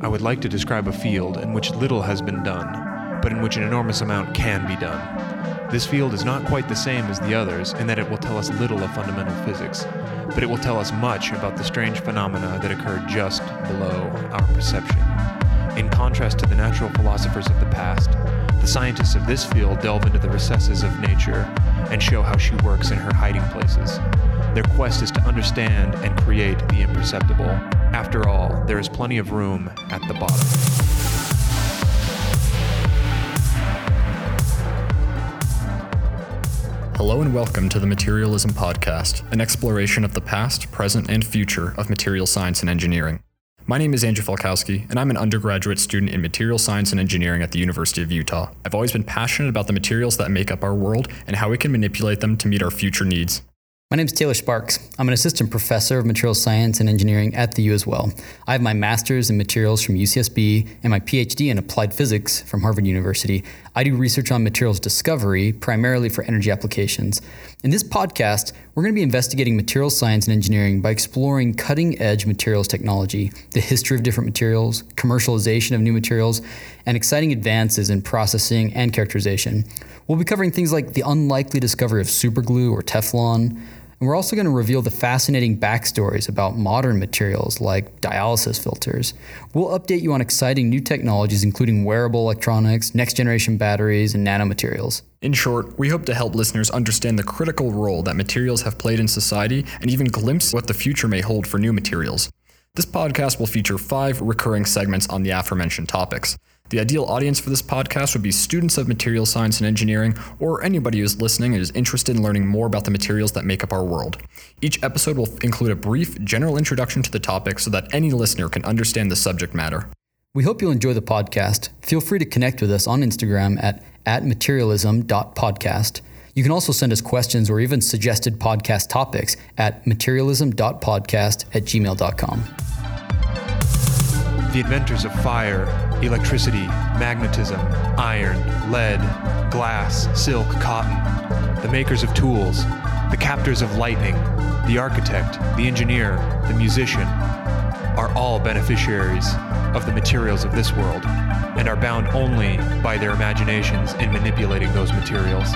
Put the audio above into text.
I would like to describe a field in which little has been done, but in which an enormous amount can be done. This field is not quite the same as the others in that it will tell us little of fundamental physics, but it will tell us much about the strange phenomena that occur just below our perception. In contrast to the natural philosophers of the past, the scientists of this field delve into the recesses of nature and show how she works in her hiding places. Their quest is to understand and create the imperceptible. After all, there is plenty of room at the bottom. Hello and welcome to the Materialism Podcast, an exploration of the past, present, and future of material science and engineering. My name is Andrew Falkowski, and I'm an undergraduate student in material science and engineering at the University of Utah. I've always been passionate about the materials that make up our world and how we can manipulate them to meet our future needs. My name is Taylor Sparks. I'm an assistant professor of material science and engineering at the U as well. I have my master's in materials from UCSB and my PhD in applied physics from Harvard University. I do research on materials discovery, primarily for energy applications. In this podcast, we're going to be investigating material science and engineering by exploring cutting edge materials technology, the history of different materials, commercialization of new materials, and exciting advances in processing and characterization. We'll be covering things like the unlikely discovery of superglue or Teflon. And we're also going to reveal the fascinating backstories about modern materials like dialysis filters. We'll update you on exciting new technologies, including wearable electronics, next generation batteries, and nanomaterials. In short, we hope to help listeners understand the critical role that materials have played in society and even glimpse what the future may hold for new materials. This podcast will feature five recurring segments on the aforementioned topics. The ideal audience for this podcast would be students of material science and engineering, or anybody who is listening and is interested in learning more about the materials that make up our world. Each episode will include a brief, general introduction to the topic so that any listener can understand the subject matter. We hope you'll enjoy the podcast. Feel free to connect with us on Instagram at, at materialism.podcast. You can also send us questions or even suggested podcast topics at materialism.podcast at gmail.com. The inventors of fire, electricity, magnetism, iron, lead, glass, silk, cotton, the makers of tools, the captors of lightning, the architect, the engineer, the musician, are all beneficiaries of the materials of this world and are bound only by their imaginations in manipulating those materials.